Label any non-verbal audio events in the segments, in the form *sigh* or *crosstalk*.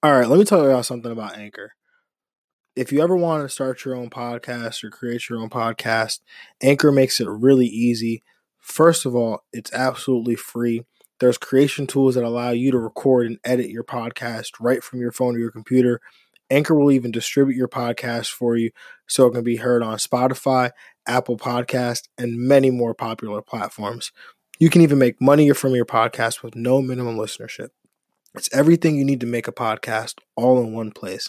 All right, let me tell y'all something about Anchor. If you ever want to start your own podcast or create your own podcast, Anchor makes it really easy. First of all, it's absolutely free. There's creation tools that allow you to record and edit your podcast right from your phone or your computer. Anchor will even distribute your podcast for you so it can be heard on Spotify, Apple Podcast, and many more popular platforms. You can even make money from your podcast with no minimum listenership. It's everything you need to make a podcast all in one place.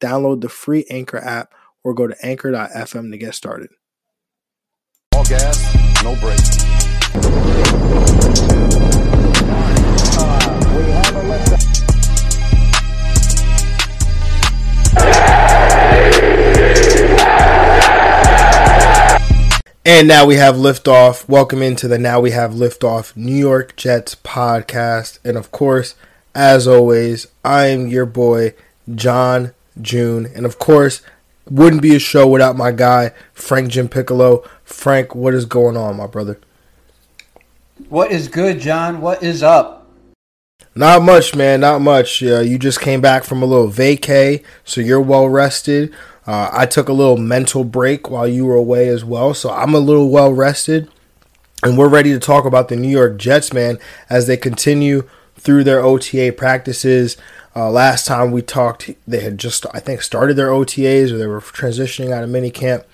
Download the free Anchor app or go to anchor.fm to get started. All gas, no brakes. And now we have liftoff. Welcome into the Now We Have Liftoff New York Jets podcast. And of course, as always, I am your boy, John June. And of course, wouldn't be a show without my guy, Frank Jim Piccolo. Frank, what is going on, my brother? What is good, John? What is up? Not much, man. Not much. Uh, you just came back from a little vacay, so you're well rested. Uh, I took a little mental break while you were away as well, so I'm a little well rested. And we're ready to talk about the New York Jets, man, as they continue through their OTA practices. Uh, last time we talked, they had just, I think, started their OTAs or they were transitioning out of minicamp.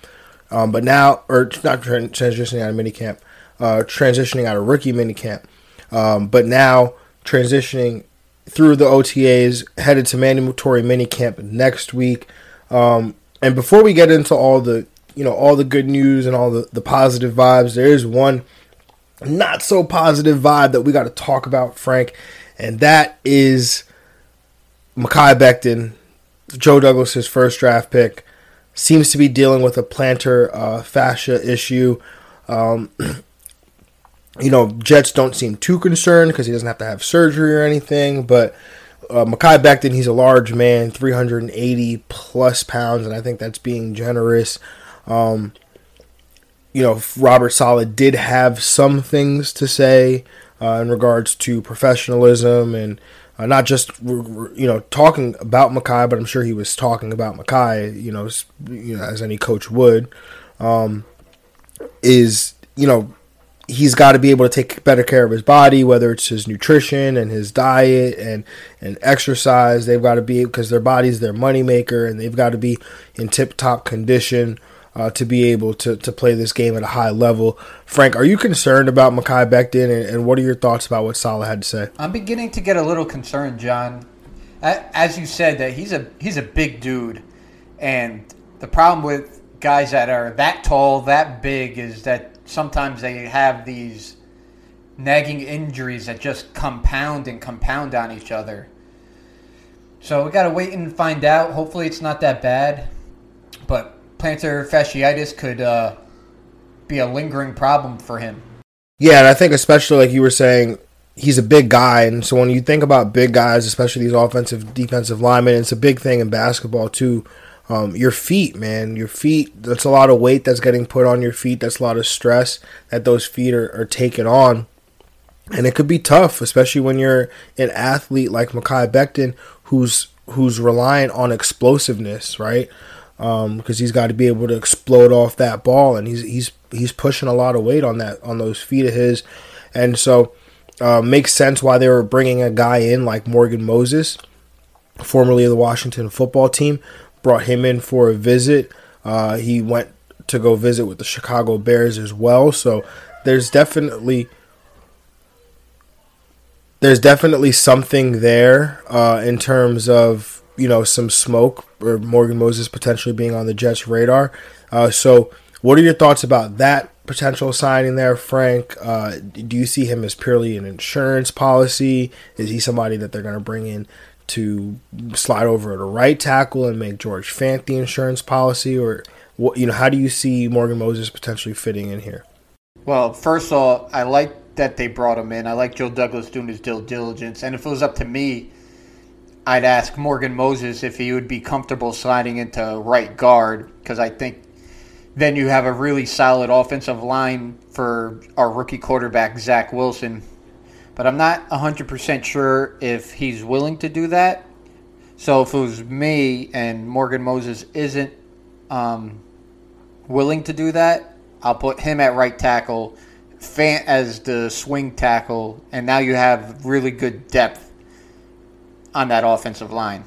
Um, but now, or not tra- transitioning out of minicamp, uh, transitioning out of rookie minicamp. Um, but now transitioning through the OTAs, headed to mandatory minicamp next week. Um, and before we get into all the, you know, all the good news and all the, the positive vibes, there is one not so positive vibe that we got to talk about, Frank, and that is Mekhi Becton, Joe Douglas's first draft pick, seems to be dealing with a plantar uh, fascia issue. Um, *clears throat* you know, Jets don't seem too concerned because he doesn't have to have surgery or anything, but uh, Mekhi Becton, he's a large man, 380 plus pounds, and I think that's being generous. Um, you know, Robert Saleh did have some things to say uh, in regards to professionalism and uh, not just you know talking about Mekhi, but I'm sure he was talking about Mekhi, you know, you know as any coach would. Um, is you know he's got to be able to take better care of his body, whether it's his nutrition and his diet and and exercise. They've got to be because their body's their moneymaker, and they've got to be in tip top condition uh, to be able to to play this game at a high level. Frank, are you concerned about Mekhi Becton, and, and what are your thoughts about what Saleh had to say? I'm beginning to get a little concerned, John. As you said, that he's a he's a big dude, and the problem with guys that are that tall, that big, is that sometimes they have these nagging injuries that just compound and compound on each other. So we got to wait and find out. Hopefully, it's not that bad. Plantar fasciitis could uh, be a lingering problem for him. Yeah, and I think especially like you were saying, he's a big guy, and so when you think about big guys, especially these offensive, defensive linemen, it's a big thing in basketball too. Um, your feet, man, your feet. That's a lot of weight that's getting put on your feet. That's a lot of stress that those feet are, are taking on. And it could be tough, especially when you're an athlete like Mekhi Becton, who's who's reliant on explosiveness, right? Because um, he's got to be able to explode off that ball, and he's he's he's pushing a lot of weight on that on those feet of his, and so uh, makes sense why they were bringing a guy in like Morgan Moses, formerly of the Washington football team. Brought him in for a visit. Uh, he went to go visit with the Chicago Bears as well. So there's definitely there's definitely something there uh, in terms of you know some smoke or Morgan Moses potentially being on the Jets' radar. Uh, so, what are your thoughts about that potential signing there, Frank? Uh, do you see him as purely an insurance policy? Is he somebody that they're going to bring in to slide over to right tackle and make George Fant the insurance policy, or what? You know, how do you see Morgan Moses potentially fitting in here? Well, first of all, I like that they brought him in. I like Joe Douglas doing his due diligence. And if it was up to me, I'd ask Morgan Moses if he would be comfortable sliding into right guard because I think then you have a really solid offensive line for our rookie quarterback, Zach Wilson. But I'm not 100% sure if he's willing to do that. So if it was me and Morgan Moses isn't um, willing to do that, I'll put him at right tackle as the swing tackle, and now you have really good depth on that offensive line.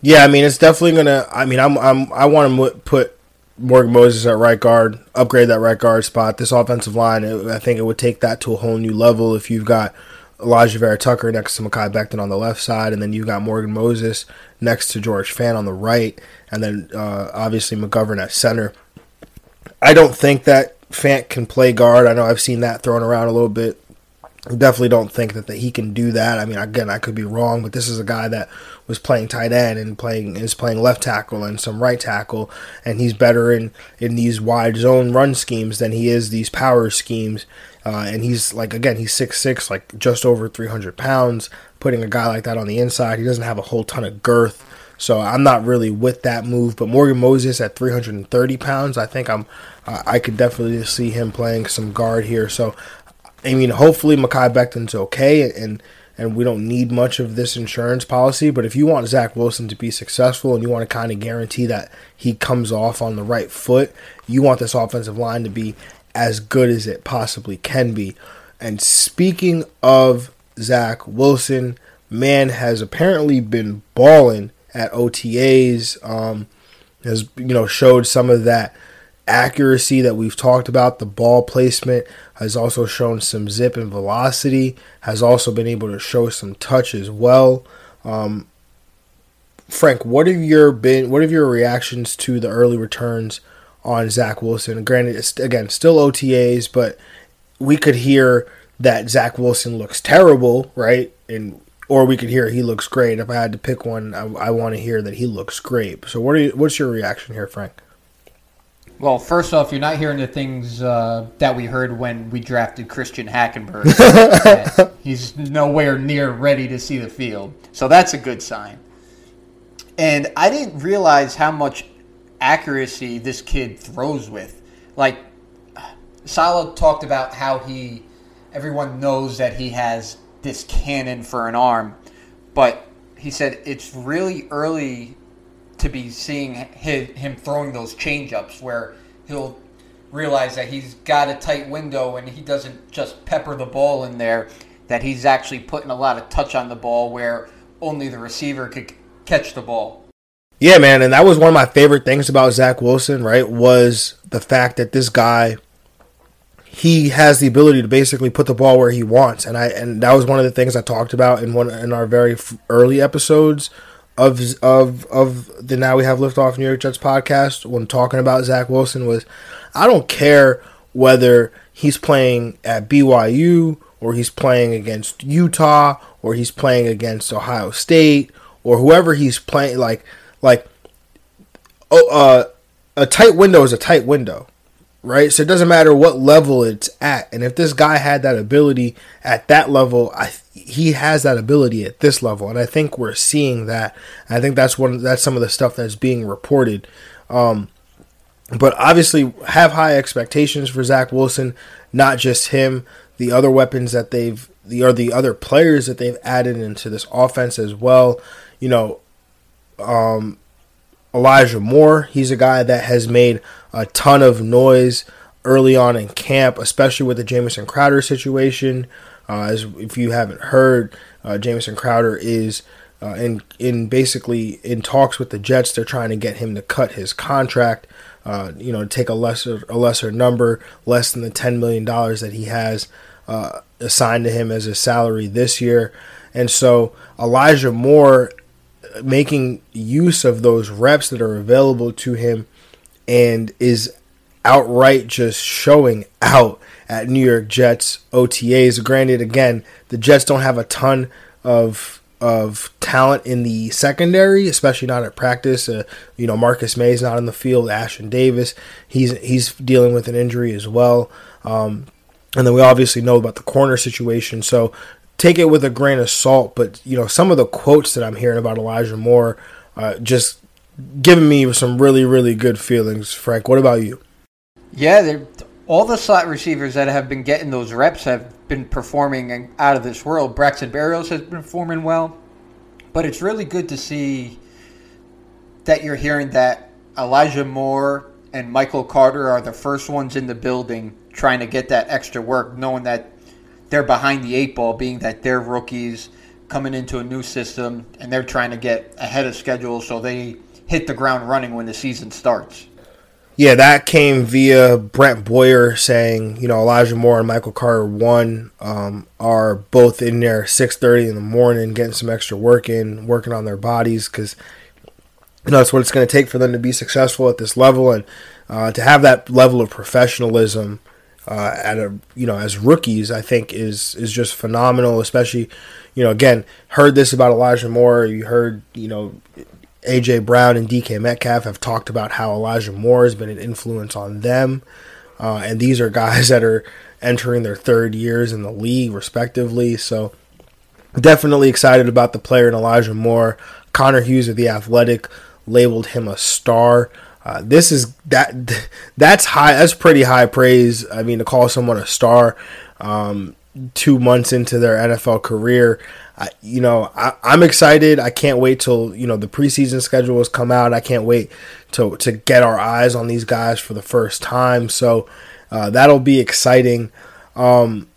Yeah, I mean it's definitely gonna. I mean, I'm, I'm I want to put Morgan Moses at right guard, upgrade that right guard spot. This offensive line, I think it would take that to a whole new level if you've got Alijah Vera-Tucker next to Mekhi Becton on the left side, and then you've got Morgan Moses next to George Fant on the right, and then uh, obviously McGovern at center. I don't think that Fant can play guard. I know I've seen that thrown around a little bit. Definitely don't think that, that he can do that. I mean, again, I could be wrong, but this is a guy that was playing tight end and playing is playing left tackle and some right tackle, and he's better in in these wide zone run schemes than he is these power schemes. Uh, and he's like again, he's six six, like just over three hundred pounds. Putting a guy like that on the inside, he doesn't have a whole ton of girth. So I'm not really with that move. But Morgan Moses at 330 pounds, I think I'm. I could definitely see him playing some guard here. So I mean, hopefully Mekhi Becton's okay, and and we don't need much of this insurance policy. But if you want Zach Wilson to be successful and you want to kind of guarantee that he comes off on the right foot, you want this offensive line to be as good as it possibly can be. And speaking of Zach Wilson, man has apparently been balling at OTAs. Um, has you know showed some of that accuracy that we've talked about. The ball placement has also shown some zip and velocity. Has also been able to show some touch as well. Um, Frank, what have your been? What have your reactions to the early returns on Zach Wilson? Granted, it's again still OTAs, but we could hear that Zach Wilson looks terrible, right? And or we could hear he looks great. If I had to pick one, I, I want to hear that he looks great. So, what are you, what's your reaction here, Frank? Well, first off, you're not hearing the things uh, that we heard when we drafted Christian Hackenberg. *laughs* *laughs* he's nowhere near ready to see the field, so that's a good sign. And I didn't realize how much accuracy this kid throws with. Like, Saleh talked about how he, everyone knows that he has this cannon for an arm. But he said it's really early to be seeing him throwing those changeups where he'll realize that he's got a tight window and he doesn't just pepper the ball in there, that he's actually putting a lot of touch on the ball where only the receiver could catch the ball. Yeah, man, and that was one of my favorite things about Zach Wilson, right? Was the fact that this guy he has the ability to basically put the ball where he wants, and I and that was one of the things I talked about in one in our very early episodes of of of the Now We Have Liftoff New York Jets podcast when talking about Zach Wilson was I don't care whether he's playing at BYU or he's playing against Utah or he's playing against Ohio State or whoever he's playing like like oh uh a tight window is a tight window right? So it doesn't matter what level it's at. And if this guy had that ability at that level, I he has that ability at this level, and I think we're seeing that. I think that's one that's some of the stuff that's being reported. Um, but obviously, have high expectations for Zach Wilson. Not just him, the other weapons that they've the or the other players that they've added into this offense as well. You know, um, Elijah Moore. He's a guy that has made a ton of noise early on in camp, especially with the Jamison Crowder situation. Uh, as if you haven't heard, uh, Jamison Crowder is uh, in in basically in talks with the Jets. They're trying to get him to cut his contract. Uh, you know, take a lesser a lesser number, less than the ten million dollars that he has uh, assigned to him as a salary this year. And so Elijah Moore making use of those reps that are available to him and is outright just showing out at New York Jets OTAs. Granted, again, the Jets don't have a ton of of talent in the secondary, especially not at practice. Uh, you know, Marcus Maye is not in the field. Ashtyn Davis, he's he's dealing with an injury as well. Um, and then we obviously know about the corner situation. So take it with a grain of salt. But you know, some of the quotes that I'm hearing about Elijah Moore, uh, just giving me some really really good feelings. Frank, what about you? Yeah, all the slot receivers that have been getting those reps have been performing out of this world. Braxton Berrios has been performing well, but it's really good to see that you're hearing that Elijah Moore and Michael Carter are the first ones in the building trying to get that extra work, knowing that they're behind the eight ball, being that they're rookies coming into a new system and they're trying to get ahead of schedule so they hit the ground running when the season starts. Yeah, that came via Brent Boyer saying, you know, Elijah Moore and Michael Carter one um, are both in there six thirty in the morning, getting some extra work in, working on their bodies because you know that's what it's going to take for them to be successful at this level and uh, to have that level of professionalism uh, at a you know as rookies. I think is is just phenomenal, especially you know again heard this about Elijah Moore. You heard you know AJ Brown and DK Metcalf have talked about how Elijah Moore has been an influence on them. Uh, and these are guys *laughs* that are entering their third years in the league, respectively. So, definitely excited about the player in Elijah Moore. Connor Hughes of The Athletic labeled him a star. Uh, this is that that's high. That's pretty high praise. I mean, to call someone a star um, two months into their NFL career. I, you know, I, am excited. I can't wait till you know the preseason schedule has come out. I can't wait to to get our eyes on these guys for the first time. So uh, that'll be exciting. Um,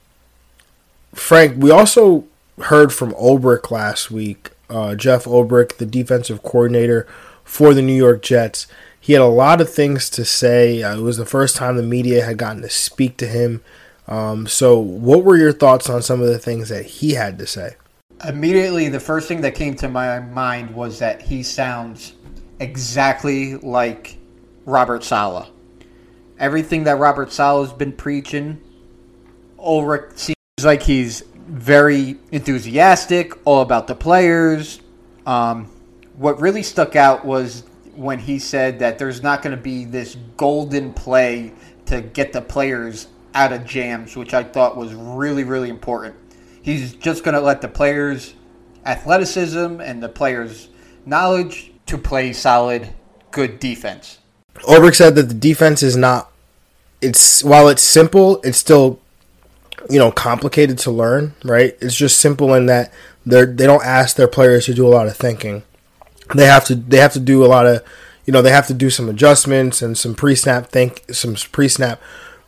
Frank, we also heard from Ulbrich last week. Uh, Jeff Ulbrich, the defensive coordinator for the New York Jets, he had a lot of things to say. Uh, it was the first time the media had gotten to speak to him. Um, so, what were your thoughts on some of the things that he had to say? Immediately, the first thing that came to my mind was that he sounds exactly like Robert Saleh. Everything that Robert Saleh's been preaching, Ulbrich seems like he's very enthusiastic, all about the players. Um, what really stuck out was when he said that there's not going to be this golden play to get the players out of jams, which I thought was really, really important. He's just going to let the players' athleticism and the players' knowledge to play solid, good defense. Ulbrich said that the defense is not. It's while it's simple, it's still, you know, complicated to learn. Right? It's just simple in that they they don't ask their players to do a lot of thinking. They have to they have to do a lot of, you know, they have to do some adjustments and some pre snap think some pre snap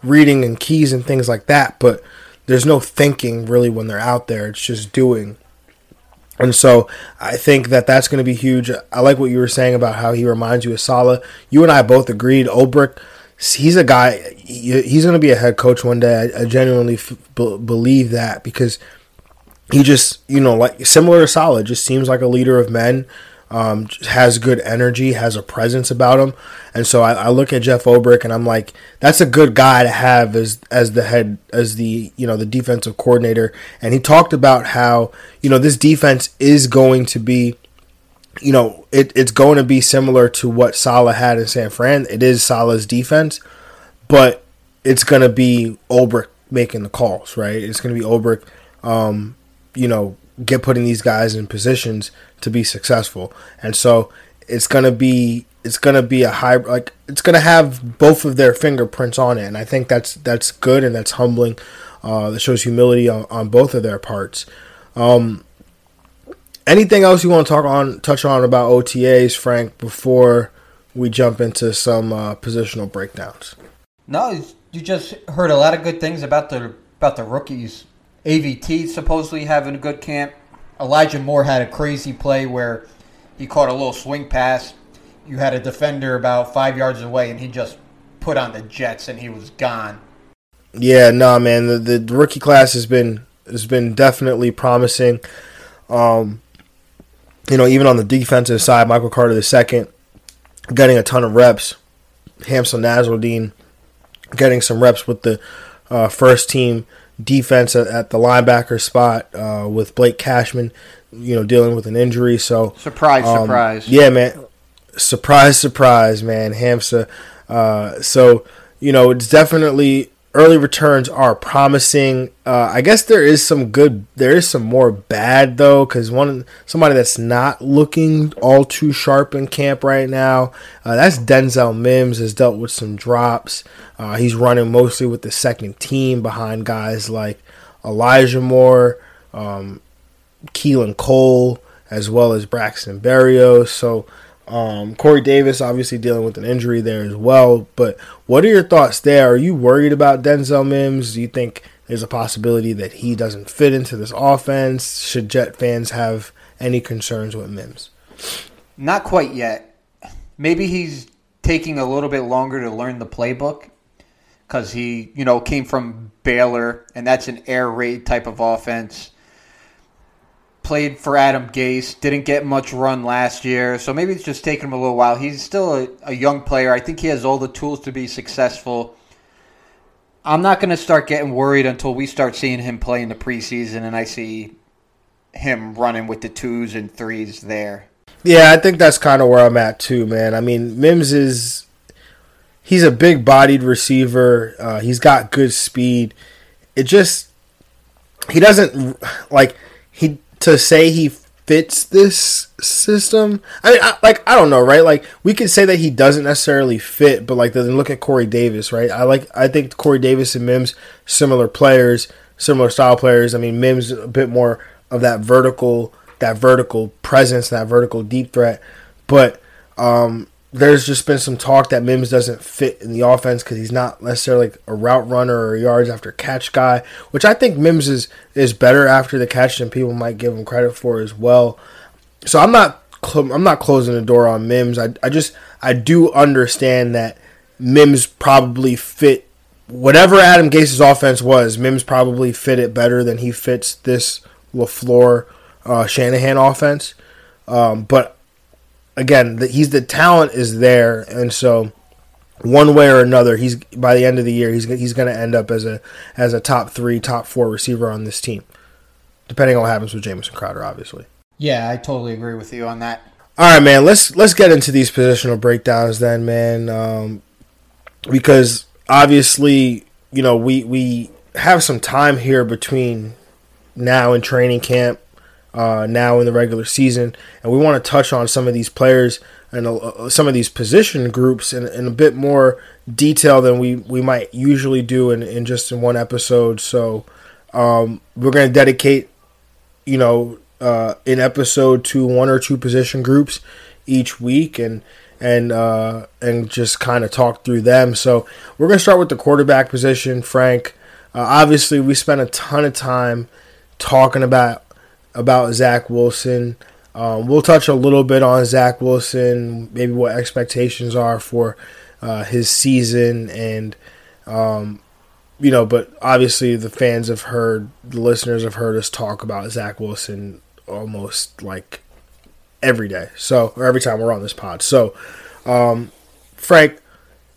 reading and keys and things like that. But there's no thinking really when they're out there. It's just doing. And so I think that that's going to be huge. I like what you were saying about how he reminds you of Saleh. You and I both agreed. Ulbrich, he's a guy. He's going to be a head coach one day. I, genuinely f- believe that because he just, you know, like similar to Saleh, just seems like a leader of men um, has good energy, has a presence about him, and so I, I, look at Jeff Ulbrich and I'm like, that's a good guy to have as as the head as the you know the defensive coordinator. And he talked about how you know this defense is going to be, you know, it, it's going to be similar to what Saleh had in San Fran. It is Saleh's defense, but it's going to be Ulbrich making the calls, right? It's going to be Ulbrich, um, you know, get putting these guys in positions to be successful. And so it's gonna be it's gonna be a high like it's gonna have both of their fingerprints on it, and I think that's that's good and that's humbling. Uh, that shows humility on, on both of their parts. Um, anything else you want to talk on touch on about OTAs, Frank, before we jump into some uh, positional breakdowns? No, you just heard a lot of good things about the about the rookies AVT supposedly having a good camp. Elijah Moore had a crazy play where he caught a little swing pass. You had a defender about five yards away, and he just put on the Jets, and he was gone. Yeah, no, man. The, the rookie class has been has been definitely promising. Um, you know, even on the defensive side, Michael Carter II getting a ton of reps. Hamsah Nasirildeen getting some reps with the uh, first team defense at, at the linebacker spot uh, with Blake Cashman, you know, dealing with an injury. So Surprise, um, surprise. Yeah, man. Surprise, surprise, man. Hamsah. Uh, so you know, it's definitely early returns are promising. Uh, I guess there is some good. There is some more bad though, because one somebody that's not looking all too sharp in camp right now. Uh, that's Denzel Mims has dealt with some drops. Uh, he's running mostly with the second team behind guys like Elijah Moore, um, Keelan Cole, as well as Braxton Berrios. So. Um, Corey Davis obviously dealing with an injury there as well. But what are your thoughts there? Are you worried about Denzel Mims? Do you think there's a possibility that he doesn't fit into this offense? Should Jet fans have any concerns with Mims? Not quite yet. Maybe he's taking a little bit longer to learn the playbook because he, you know, came from Baylor, and that's an air raid type of offense. Played for Adam Gase, didn't get much run last year, so maybe it's just taking him a little while. He's still a, a young player. I think he has all the tools to be successful. I'm not going to start getting worried until we start seeing him play in the preseason and I see him running with the twos and threes there. Yeah, I think that's kind of where I'm at too, man. I mean, Mims is he's a big bodied receiver. Uh, he's got good speed. It just he doesn't like to say he fits this system. I mean, I, like I don't know, right? Like we could say that he doesn't necessarily fit, but like then look at Corey Davis, right? I like I think Corey Davis and Mims similar players, similar style players. I mean, Mims a bit more of that vertical, that vertical presence, that vertical deep threat, but um, there's just been some talk that Mims doesn't fit in the offense because he's not necessarily like a route runner or yards after catch guy, which I think Mims is is better after the catch than people might give him credit for as well. So I'm not cl- I'm not closing the door on Mims. I I just I do understand that Mims probably fit whatever Adam Gase's offense was. Mims probably fit it better than he fits this Lafleur uh, Shanahan offense. Um, but again, the, he's the talent is there, and so one way or another, he's by the end of the year, he's he's going to end up as a as a top three, top four receiver on this team, depending on what happens with Jamison Crowder, obviously. Yeah, I totally agree with you on that. All right, man. Let's let's get into these positional breakdowns then, man. Um, because obviously, you know, we we have some time here between now and training camp uh, now in the regular season, and we want to touch on some of these players and uh, some of these position groups in, in, a bit more detail than we, we might usually do in, in just in one episode. So um, we're going to dedicate, you know, uh, an episode to one or two position groups each week, and and uh, and just kind of talk through them. So we're going to start with the quarterback position, Frank. Uh, obviously, we spent a ton of time talking about about Zach Wilson. Um, we'll touch a little bit on Zach Wilson, maybe what expectations are for uh, his season, and um, you know, but obviously the fans have heard, the listeners have heard us talk about Zach Wilson almost like every day. So, or every time we're on this pod. So, um, Frank,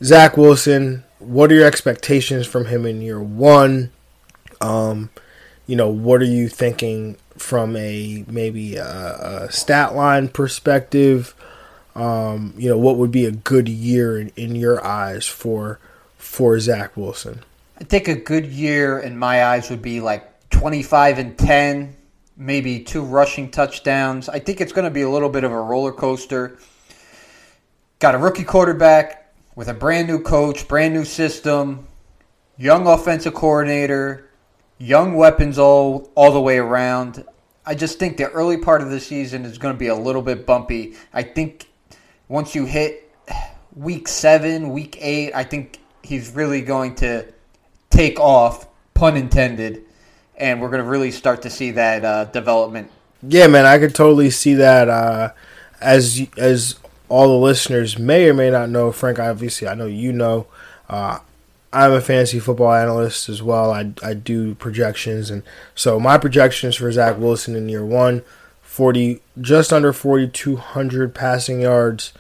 Zach Wilson, what are your expectations from him in year one? Um, you know, what are you thinking from a maybe a, a stat line perspective, um, you know, what would be a good year in, in your eyes for for Zach Wilson? I think a good year in my eyes would be like 25 and 10, maybe two rushing touchdowns. I think it's going to be a little bit of a roller coaster. Got a rookie quarterback with a brand new coach, brand new system, young offensive coordinator, young weapons all all the way around. I just think the early part of the season is going to be a little bit bumpy. I think once you hit week seven, week eight, I think he's really going to take off, pun intended, and we're going to really start to see that uh, development. Yeah, man, I could totally see that. Uh, as as all the listeners may or may not know, Frank, obviously, I know you know. Uh, I'm a fantasy football analyst as well. I, I do projections, and so my projections for Zach Wilson in year one, 40 just under 4,200 passing yards,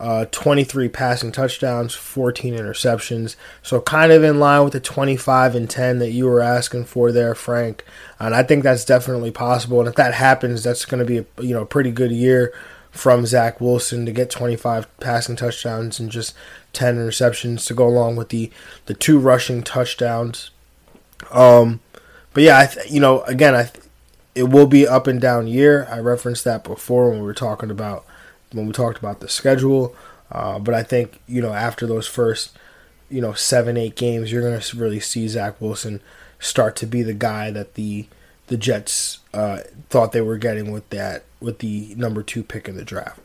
uh, 23 passing touchdowns, 14 interceptions. So kind of in line with the 25 and 10 that you were asking for there, Frank. And I think that's definitely possible. And if that happens, that's going to be a you know pretty good year from Zach Wilson to get 25 passing touchdowns and just 10 interceptions to go along with the the two rushing touchdowns. Um, but yeah, I th- you know again I th- it will be up and down year. I referenced that before when we were talking about when we talked about the schedule. Uh, but I think you know after those first you know seven eight games, you're gonna really see Zach Wilson start to be the guy that the the Jets uh, thought they were getting with that with the number two pick in the draft.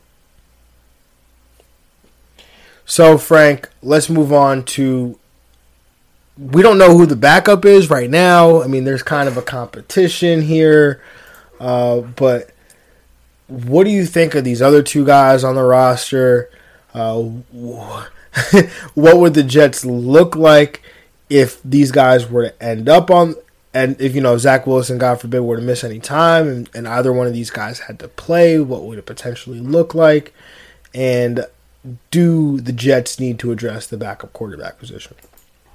So Frank, let's move on to. We don't know who the backup is right now. I mean, there's kind of a competition here, uh, but what do you think of these other two guys on the roster? Uh, *laughs* what would the Jets look like if these guys were to end up on, and if you know Zach Wilson, God forbid, were to miss any time, and, and either one of these guys had to play, what would it potentially look like? And do the Jets need to address the backup quarterback position?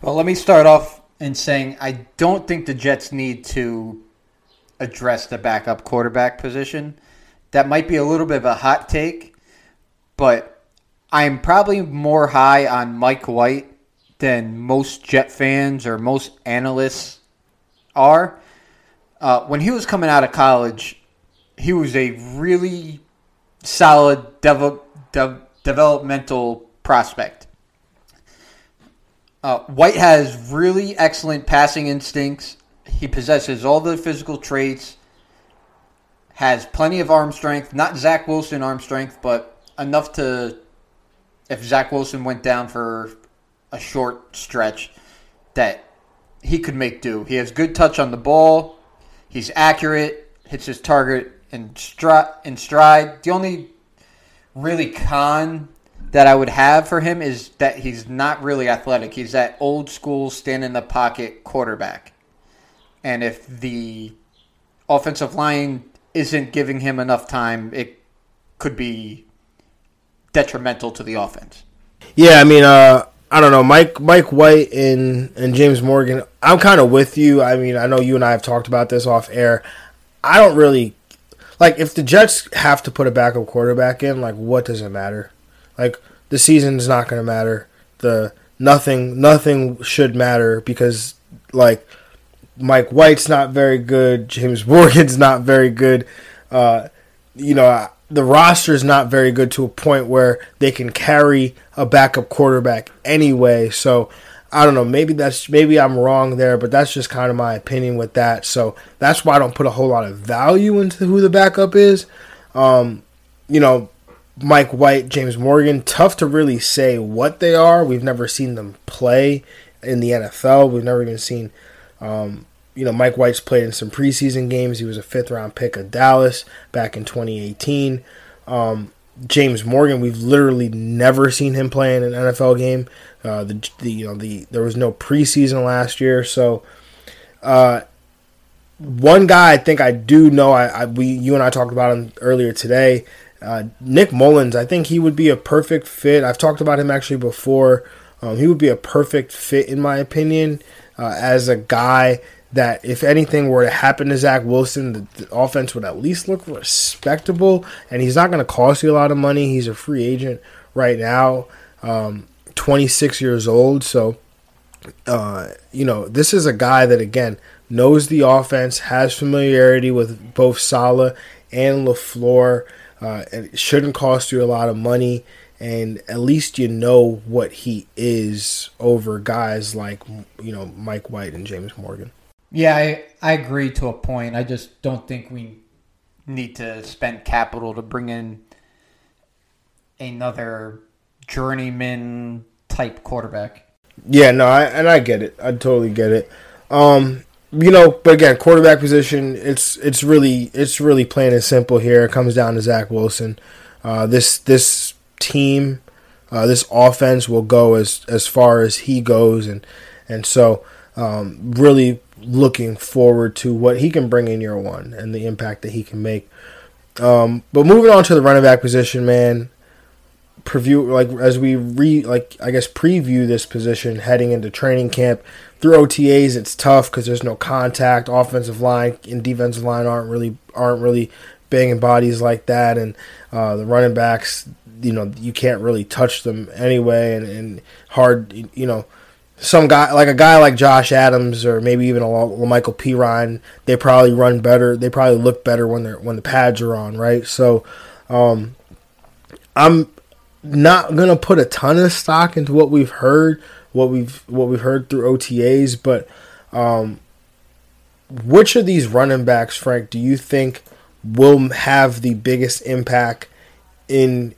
Well, let me start off in saying I don't think the Jets need to address the backup quarterback position. That might be a little bit of a hot take, but I'm probably more high on Mike White than most Jet fans or most analysts are. Uh, when he was coming out of college, he was a really solid dev- dev- developmental prospect. Uh, White has really excellent passing instincts. He possesses all the physical traits has plenty of arm strength. Not Zach Wilson arm strength, but enough to, if Zach Wilson went down for a short stretch, that he could make do. He has good touch on the ball. He's accurate, hits his target in, stri- in stride. The only really con that I would have for him is that he's not really athletic. He's that old school stand in the pocket quarterback. And if the offensive line isn't giving him enough time, it could be detrimental to the offense. Yeah, I mean, uh, I don't know, Mike, Mike White and and James Morgan. I'm kind of with you. I mean, I know you and I have talked about this off air. I don't really like if the Jets have to put a backup quarterback in. Like, what does it matter? Like, the season's not going to matter. The nothing, nothing should matter because like Mike White's not very good. James *laughs* Morgan's not very good. Uh, you know, the roster is not very good to a point where they can carry a backup quarterback anyway. So I don't know. Maybe that's maybe I'm wrong there, but that's just kind of my opinion with that. So that's why I don't put a whole lot of value into who the backup is. Um, you know, Mike White, James Morgan, tough to really say what they are. We've never seen them play in the NFL. We've never even seen um, you know, Mike White's played in some preseason games. He was a fifth round pick of Dallas back in 2018. Um, James Morgan, we've literally never seen him play in an NFL game. Uh, the, the you know the there was no preseason last year, so uh, one guy I think I do know. I, I, we you and I talked about him earlier today. Uh, Nick Mullens, I think he would be a perfect fit. I've talked about him actually before. Um, he would be a perfect fit in my opinion uh, as a guy that if anything were to happen to Zach Wilson, the, the offense would at least look respectable. And he's not going to cost you a lot of money. He's a free agent right now, um, 26 years old. So, uh, you know, this is a guy that, again, knows the offense, has familiarity with both Saleh and LaFleur. Uh, and it shouldn't cost you a lot of money and at least you know what he is over guys like you know Mike White and James Morgan. Yeah, I, I agree to a point. I just don't think we need to spend capital to bring in another journeyman type quarterback. Yeah, no, I, and I get it. I totally get it. Um, you know, but again, quarterback position, it's it's really it's really plain and simple here. It comes down to Zach Wilson. Uh, this this team, uh, this offense will go as as far as he goes, and and so um, really looking forward to what he can bring in year one and the impact that he can make. Um, but moving on to the running back position, man. Preview like as we re like I guess preview this position heading into training camp through OTAs. It's tough because there's no contact. Offensive line and defensive line aren't really aren't really banging bodies like that, and uh, the running backs, you know, you can't really touch them anyway, and, and hard, you know some guy like a guy like Josh Adams or maybe even a Michael Perine, they probably run better. They probably look better when they're when the pads are on, right? So, um, I'm not gonna put a ton of stock into what we've heard, what we've what we've heard through OTAs, but um, which of these running backs, Frank, do you think will have the biggest impact in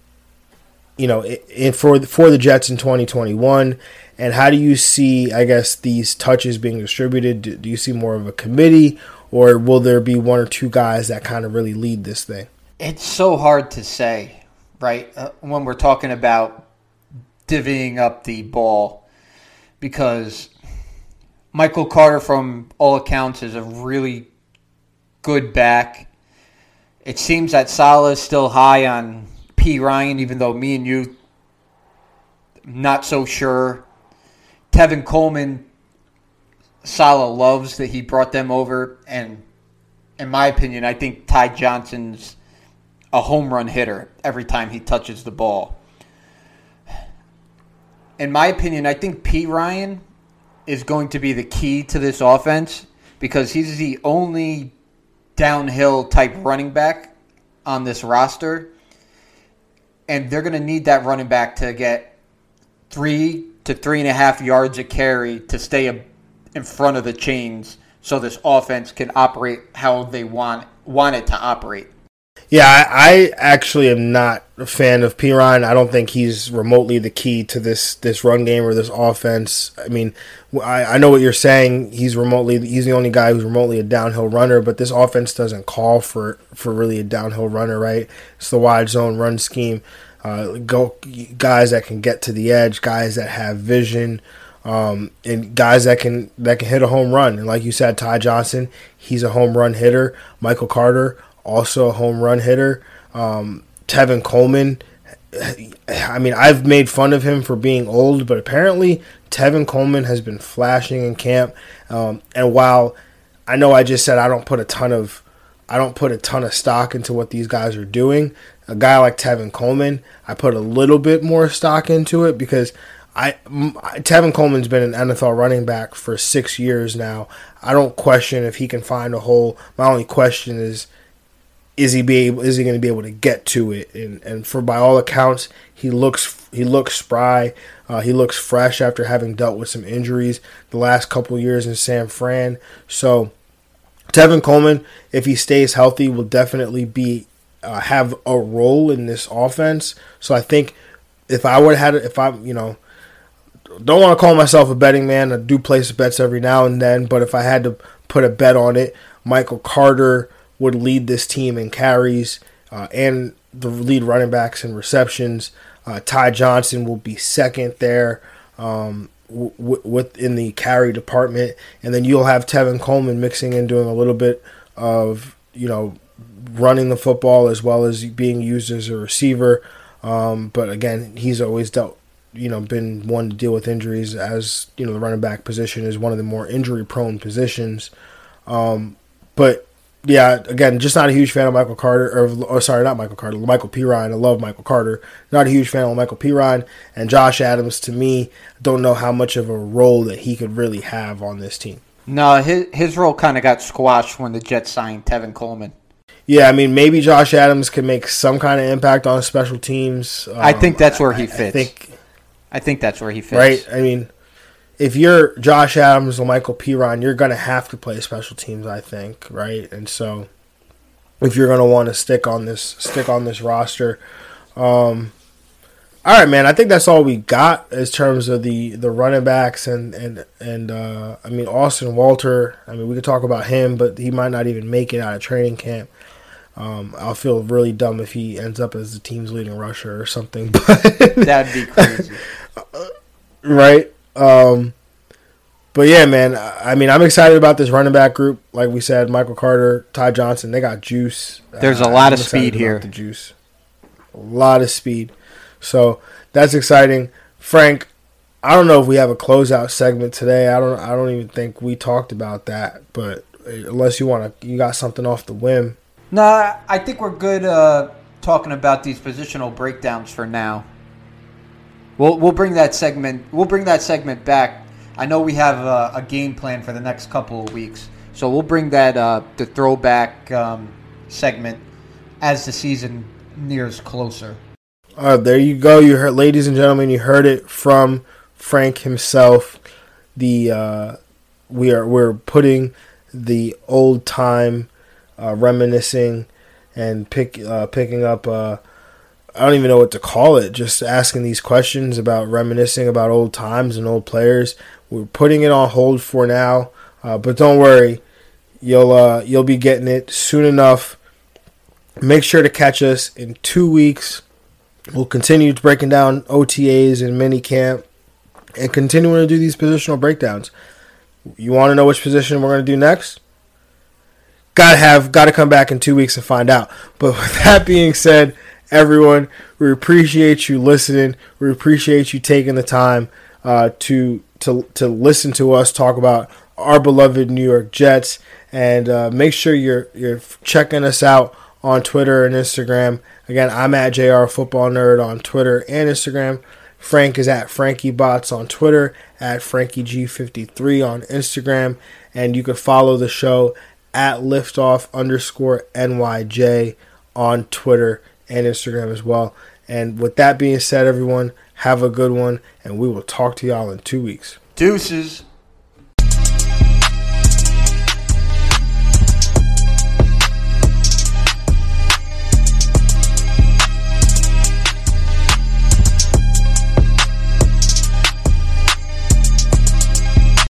you know in for for the Jets in 2021? And how do you see, I guess, these touches being distributed? Do, do you see more of a committee, or will there be one or two guys that kind of really lead this thing? It's so hard to say, right? Uh, when we're talking about divvying up the ball, because Michael Carter, from all accounts, is a really good back. It seems that Saleh is still high on Perine, even though me and you not so sure. Tevin Coleman, Saleh loves that he brought them over, and in my opinion, I think Ty Johnson's a home run hitter every time he touches the ball. In my opinion, I think Perine is going to be the key to this offense because he's the only downhill type running back on this roster. And they're going to need that running back to get three to three and a half yards a carry to stay in front of the chains so this offense can operate how they want want it to operate. Yeah, I, I actually am not a fan of Perine. I don't think he's remotely the key to this this run game or this offense. I mean, I, I know what you're saying. He's remotely he's the only guy who's remotely a downhill runner, but this offense doesn't call for for really a downhill runner, right? It's the wide zone run scheme. Uh, go guys that can get to the edge, guys that have vision, um, and guys that can that can hit a home run. And like you said, Ty Johnson, he's a home run hitter. Michael Carter, also a home run hitter. Um, Tevin Coleman. I mean, I've made fun of him for being old, but apparently Tevin Coleman has been flashing in camp. Um, and while I know I just said I don't put a ton of I don't put a ton of stock into what these guys are doing a guy like Tevin Coleman, I put a little bit more stock into it because I Tevin Coleman's been an NFL running back for six years now. I don't question if he can find a hole. My only question is, is he be able, is he going to be able to get to it? And and for by all accounts, he looks he looks spry. Uh, he looks fresh after having dealt with some injuries the last couple years in San Fran. So Tevin Coleman, if he stays healthy, will definitely be uh, have a role in this offense. So I think if I would have had, if I, you know, don't want to call myself a betting man. I do place bets every now and then, but if I had to put a bet on it, Michael Carter would lead this team in carries uh, and the lead running backs and receptions. Uh, Ty Johnson will be second there um, within the carry department, and then you'll have Tevin Coleman mixing in, doing a little bit of you know running the football as well as being used as a receiver. Um, but again, he's always dealt, you know, been one to deal with injuries as you know the running back position is one of the more injury prone positions. Um, but yeah, again, just not a huge fan of Michael Carter, or, or sorry, not Michael Carter, Michael Perine. I love Michael Carter. Not a huge fan of Michael Perine. and Josh Adams. To me, don't know how much of a role that he could really have on this team. No, his his role kind of got squashed when the Jets signed Tevin Coleman. Yeah, I mean, maybe Josh Adams can make some kind of impact on special teams. Um, I think that's where he fits. I, I think, I think that's where he fits. Right. I mean, if you're Josh Adams or Michael Perine, you're going to have to play special teams. I think, right? And so, if you're going to want to stick on this, stick on this roster. Um, All right, man. I think that's all we got in terms of the the running backs and and and uh, I mean Austin Walter. I mean we could talk about him, but he might not even make it out of training camp. Um, I'll feel really dumb if he ends up as the team's leading rusher or something. *laughs* That'd be crazy, *laughs* right? Um, but yeah, man. I mean, I'm excited about this running back group. Like we said, Michael Carter, Ty Johnson, they got juice. There's a Uh, lot I'm of speed here. The juice, a lot of speed. So that's exciting. Frank, I don't know if we have a closeout segment today. I don't. I don't even think we talked about that. But unless you want to, you got something off the whim. No, I think we're good uh, talking about these positional breakdowns for now. We'll we'll bring that segment we'll bring that segment back. I know we have a, a game plan for the next couple of weeks, so we'll bring that uh, the throwback um, segment as the season nears closer. Uh, there you go. You heard, ladies and gentlemen, you heard it from Frank himself. The uh, we are we're putting the old time uh, reminiscing and pick uh, picking up. Uh, I don't even know what to call it. Just asking these questions about reminiscing about old times and old players. We're putting it on hold for now, uh, but don't worry, you'll uh, you'll be getting it soon enough. Make sure to catch us in two weeks. We'll continue to breaking down OTAs and mini camp and continuing to do these positional breakdowns. You want to know which position we're going to do next? Gotta have, gotta come back in two weeks and find out. But with *laughs* that being said, everyone, we appreciate you listening. We appreciate you taking the time uh, to to to listen to us talk about our beloved New York Jets. And uh, make sure you're you're checking us out on Twitter and Instagram. Again, I'm at JR Football Nerd on Twitter and Instagram. Frank is at Frankie Bots on Twitter, at FrankieG53 on Instagram, and you can follow the show at liftoff underscore NYJ on Twitter and Instagram as well. And with that being said, everyone, have a good one, and we will talk to y'all in two weeks. Deuces.